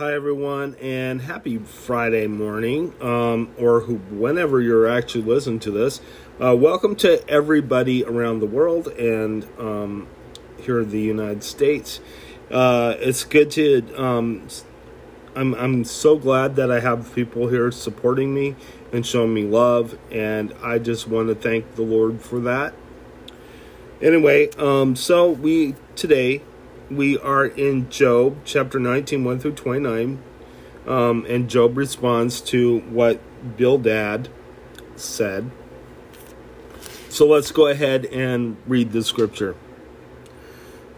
Hi, everyone, and happy Friday morning, um, or who, whenever you're actually listening to this. Uh, welcome to everybody around the world and um, here in the United States. Uh, it's good to. Um, I'm I'm so glad that I have people here supporting me and showing me love, and I just want to thank the Lord for that. Anyway, um, so we today we are in Job chapter 19, 1 through 29. Um, and Job responds to what Bildad said. So let's go ahead and read the scripture.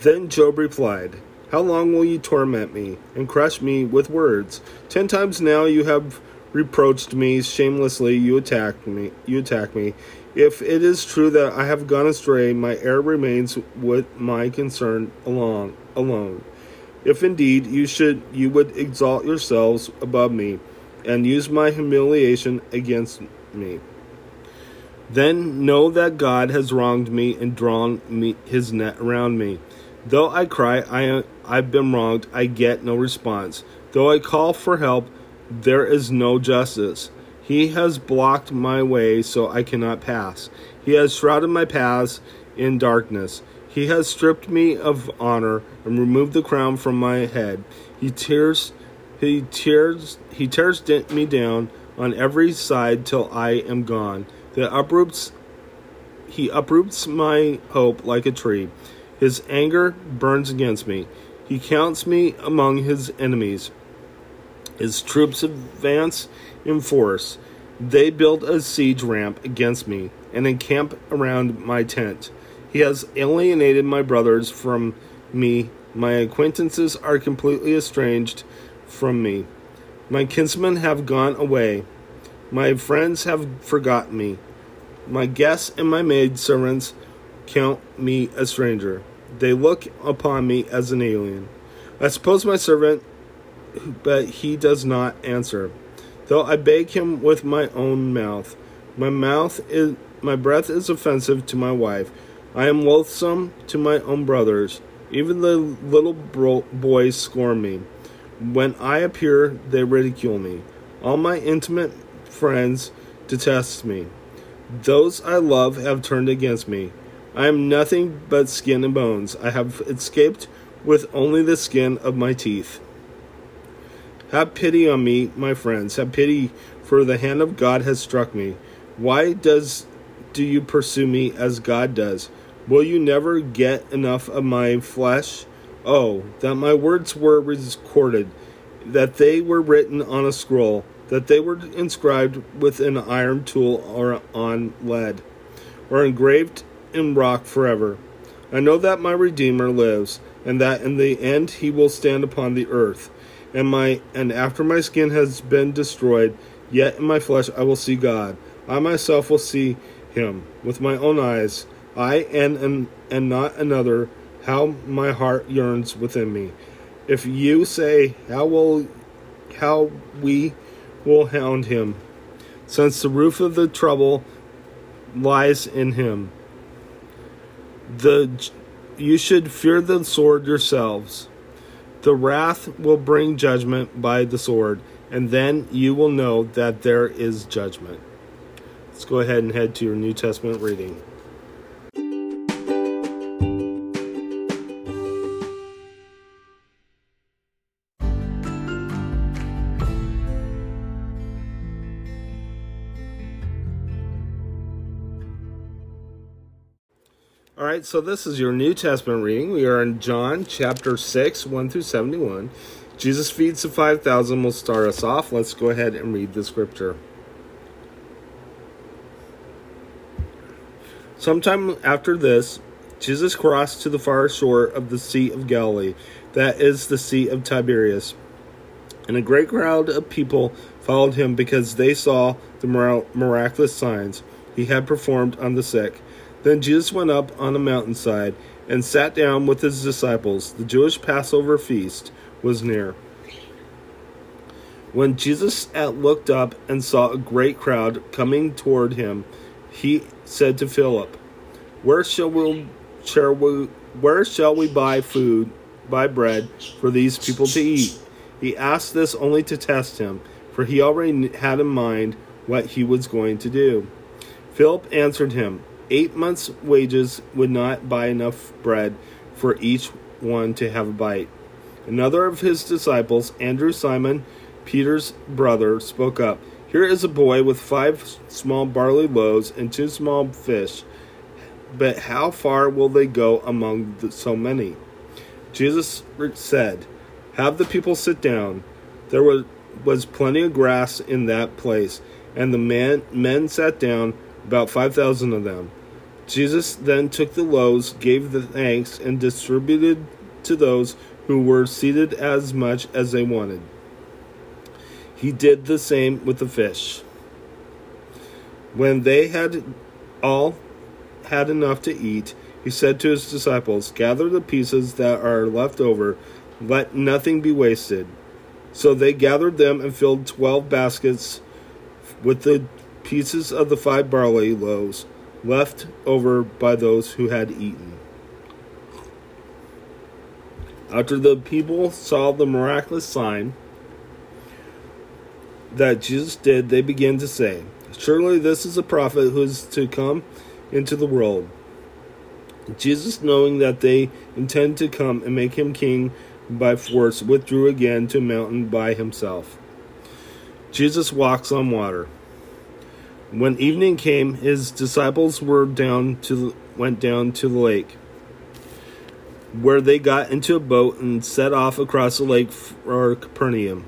Then Job replied, How long will you torment me and crush me with words? Ten times now you have reproached me shamelessly, you attack me, you attack me. If it is true that I have gone astray, my error remains with my concern along alone. If indeed you should you would exalt yourselves above me, and use my humiliation against me. Then know that God has wronged me and drawn me his net around me. Though I cry, I I've been wronged, I get no response. Though I call for help, there is no justice. He has blocked my way so I cannot pass. He has shrouded my paths in darkness. He has stripped me of honor and removed the crown from my head. He tears he tears he tears me down on every side till I am gone. The uproots he uproots my hope like a tree. His anger burns against me. He counts me among his enemies. His troops advance in force. They build a siege ramp against me and encamp around my tent. He has alienated my brothers from me. My acquaintances are completely estranged from me. My kinsmen have gone away. My friends have forgotten me. My guests and my maidservants count me a stranger. They look upon me as an alien. I suppose my servant but he does not answer. Though I beg him with my own mouth, my mouth is my breath is offensive to my wife. I am loathsome to my own brothers. Even the little bro- boys scorn me. When I appear, they ridicule me. All my intimate friends detest me. Those I love have turned against me. I am nothing but skin and bones. I have escaped with only the skin of my teeth. Have pity on me, my friends. Have pity, for the hand of God has struck me. Why does do you pursue me as God does? Will you never get enough of my flesh? Oh, that my words were recorded, that they were written on a scroll, that they were inscribed with an iron tool or on lead, or engraved in rock forever. I know that my Redeemer lives, and that in the end he will stand upon the earth and my and after my skin has been destroyed, yet in my flesh I will see God. I myself will see him with my own eyes. I and and, and not another. How my heart yearns within me. If you say, How will how we will hound him, since the roof of the trouble lies in him. The you should fear the sword yourselves. The wrath will bring judgment by the sword, and then you will know that there is judgment. Let's go ahead and head to your New Testament reading. All right, so this is your New Testament reading. We are in John chapter 6, 1 through 71. Jesus feeds the 5,000 We'll start us off. Let's go ahead and read the scripture. Sometime after this, Jesus crossed to the far shore of the Sea of Galilee, that is the Sea of Tiberias. And a great crowd of people followed him because they saw the miraculous signs he had performed on the sick. Then Jesus went up on a mountainside and sat down with his disciples. The Jewish Passover feast was near. When Jesus looked up and saw a great crowd coming toward him, he said to Philip, "Where shall we, shall we where shall we buy food, buy bread for these people to eat?" He asked this only to test him, for he already had in mind what he was going to do. Philip answered him, Eight months' wages would not buy enough bread for each one to have a bite. Another of his disciples, Andrew Simon, Peter's brother, spoke up. Here is a boy with five small barley loaves and two small fish. But how far will they go among the, so many? Jesus said, Have the people sit down. There was, was plenty of grass in that place, and the man, men sat down, about 5,000 of them. Jesus then took the loaves, gave the thanks, and distributed to those who were seated as much as they wanted. He did the same with the fish. When they had all had enough to eat, he said to his disciples, Gather the pieces that are left over, let nothing be wasted. So they gathered them and filled twelve baskets with the pieces of the five barley loaves left over by those who had eaten. After the people saw the miraculous sign that Jesus did, they began to say, Surely this is a prophet who is to come into the world. Jesus, knowing that they intend to come and make him king by force, withdrew again to a mountain by himself. Jesus walks on water. When evening came, his disciples were down to went down to the lake, where they got into a boat and set off across the lake for Capernaum.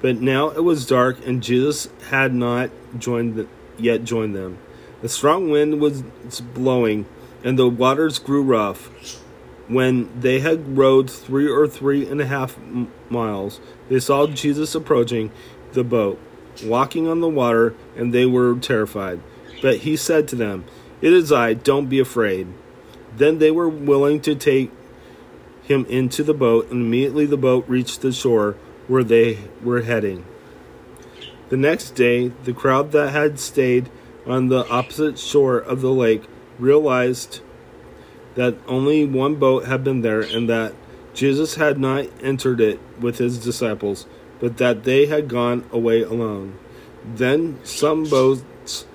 But now it was dark, and Jesus had not joined the, yet joined them. A strong wind was blowing, and the waters grew rough. When they had rowed three or three and a half miles, they saw Jesus approaching the boat walking on the water, and they were terrified. But he said to them, It is I, don't be afraid. Then they were willing to take him into the boat, and immediately the boat reached the shore where they were heading. The next day, the crowd that had stayed on the opposite shore of the lake realized that only one boat had been there and that Jesus had not entered it with his disciples but that they had gone away alone. Then some boats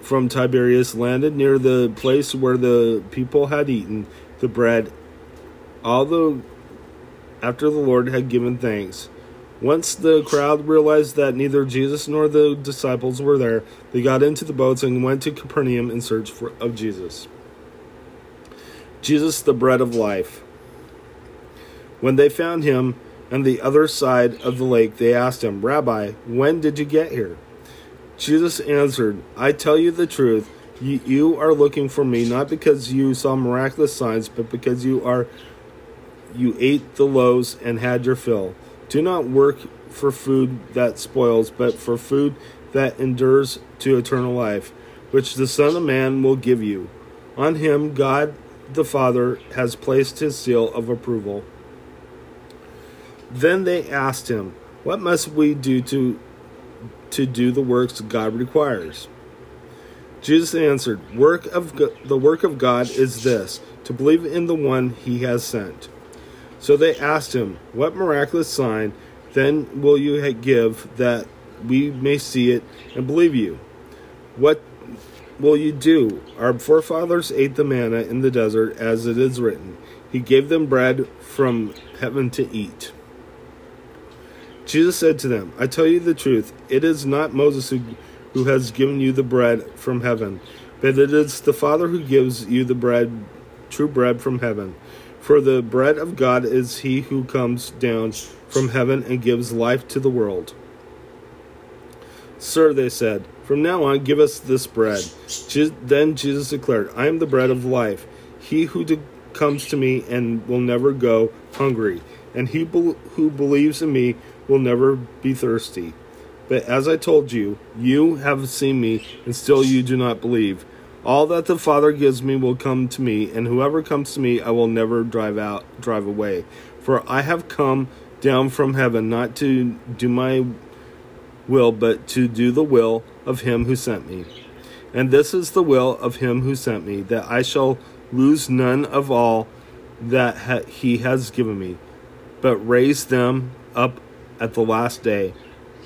from Tiberias landed near the place where the people had eaten the bread, although after the Lord had given thanks. Once the crowd realized that neither Jesus nor the disciples were there, they got into the boats and went to Capernaum in search for, of Jesus. Jesus, the bread of life. When they found him, on the other side of the lake, they asked him, Rabbi, when did you get here? Jesus answered, I tell you the truth. You, are looking for me not because you saw miraculous signs, but because you are you ate the loaves and had your fill. Do not work for food that spoils, but for food that endures to eternal life, which the Son of Man will give you. On him God the Father has placed his seal of approval. Then they asked him, What must we do to, to do the works God requires? Jesus answered, work of The work of God is this, to believe in the one he has sent. So they asked him, What miraculous sign then will you give that we may see it and believe you? What will you do? Our forefathers ate the manna in the desert, as it is written. He gave them bread from heaven to eat. Jesus said to them, I tell you the truth, it is not Moses who, who has given you the bread from heaven, but it is the Father who gives you the bread, true bread from heaven. For the bread of God is he who comes down from heaven and gives life to the world. Sir, they said, from now on give us this bread. Then Jesus declared, I am the bread of life. He who de- comes to me and will never go hungry, and he be- who believes in me will never be thirsty. But as I told you, you have seen me, and still you do not believe. All that the Father gives me will come to me, and whoever comes to me I will never drive out drive away. For I have come down from heaven not to do my will, but to do the will of him who sent me. And this is the will of him who sent me, that I shall lose none of all that ha- he has given me, but raise them up at the last day.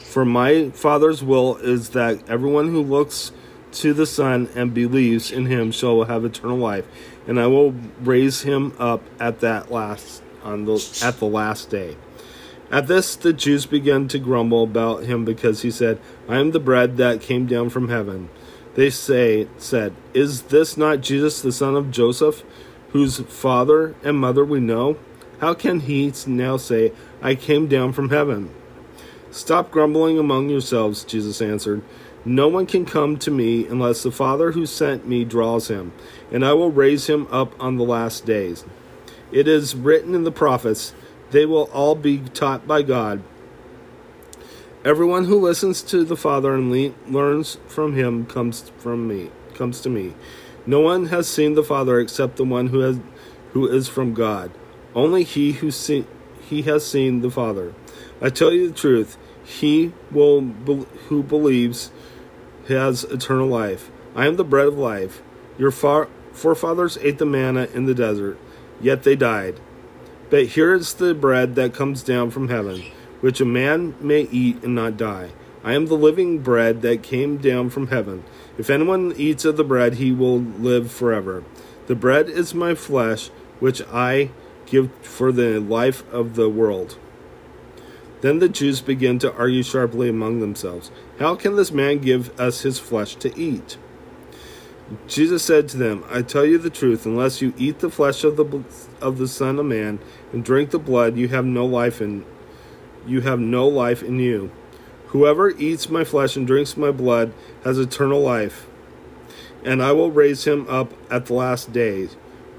For my Father's will is that everyone who looks to the Son and believes in him shall have eternal life, and I will raise him up at that last on the at the last day. At this the Jews began to grumble about him because he said, I am the bread that came down from heaven. They say said, Is this not Jesus the son of Joseph, whose father and mother we know? How can he now say, I came down from heaven? Stop grumbling among yourselves, Jesus answered. No one can come to me unless the Father who sent me draws him, and I will raise him up on the last days. It is written in the prophets, they will all be taught by God. Everyone who listens to the Father and le- learns from him comes from me, comes to me. No one has seen the Father except the one who has who is from God. Only he who see, he has seen the Father. I tell you the truth, he will who believes has eternal life. I am the bread of life. Your far, forefathers ate the manna in the desert, yet they died. But here is the bread that comes down from heaven, which a man may eat and not die. I am the living bread that came down from heaven. If anyone eats of the bread, he will live forever. The bread is my flesh, which I give for the life of the world. Then the Jews began to argue sharply among themselves How can this man give us his flesh to eat? Jesus said to them, I tell you the truth, unless you eat the flesh of the of the Son of Man and drink the blood, you have no life in you have no life in you. Whoever eats my flesh and drinks my blood has eternal life, and I will raise him up at the last days.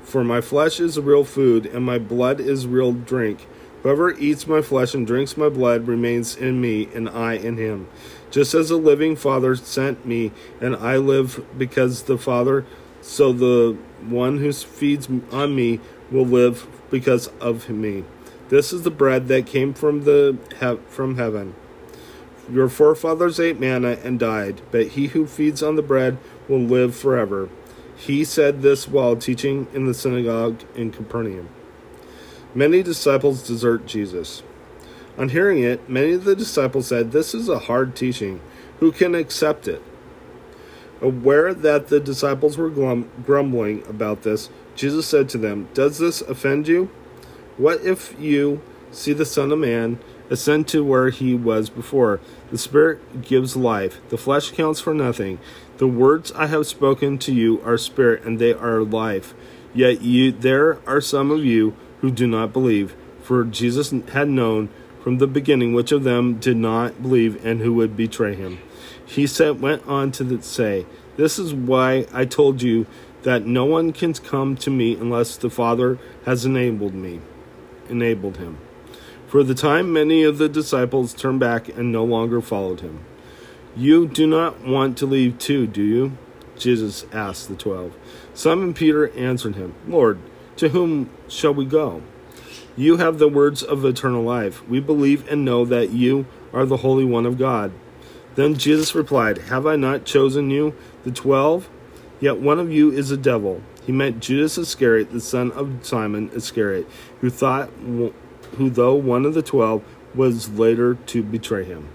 For my flesh is real food, and my blood is real drink. Whoever eats my flesh and drinks my blood remains in me, and I in him. Just as the living Father sent me, and I live because the Father, so the one who feeds on me will live because of me. This is the bread that came from the from heaven. Your forefathers ate manna and died, but he who feeds on the bread will live forever. He said this while teaching in the synagogue in Capernaum. Many disciples desert Jesus. On hearing it, many of the disciples said, This is a hard teaching. Who can accept it? Aware that the disciples were glum- grumbling about this, Jesus said to them, Does this offend you? What if you see the Son of Man ascend to where he was before? The Spirit gives life, the flesh counts for nothing. The words I have spoken to you are spirit, and they are life. Yet you, there are some of you who do not believe. For Jesus had known from the beginning which of them did not believe and who would betray him. He said, went on to say, This is why I told you that no one can come to me unless the Father has enabled me, enabled him. For the time many of the disciples turned back and no longer followed him. You do not want to leave too, do you? Jesus asked the twelve. Simon Peter answered him, Lord, to whom shall we go? You have the words of eternal life. We believe and know that you are the Holy One of God. Then Jesus replied, Have I not chosen you, the twelve? Yet one of you is a devil. He meant Judas Iscariot, the son of Simon Iscariot, who thought, who though one of the twelve, was later to betray him.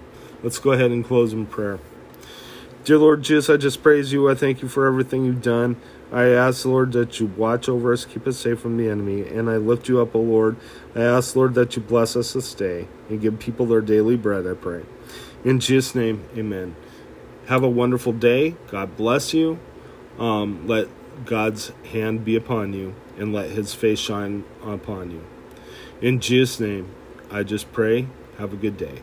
Let's go ahead and close in prayer. Dear Lord Jesus, I just praise you. I thank you for everything you've done. I ask, Lord, that you watch over us, keep us safe from the enemy, and I lift you up, O Lord. I ask, Lord, that you bless us this day and give people their daily bread, I pray. In Jesus' name, amen. Have a wonderful day. God bless you. Um, let God's hand be upon you and let his face shine upon you. In Jesus' name, I just pray. Have a good day.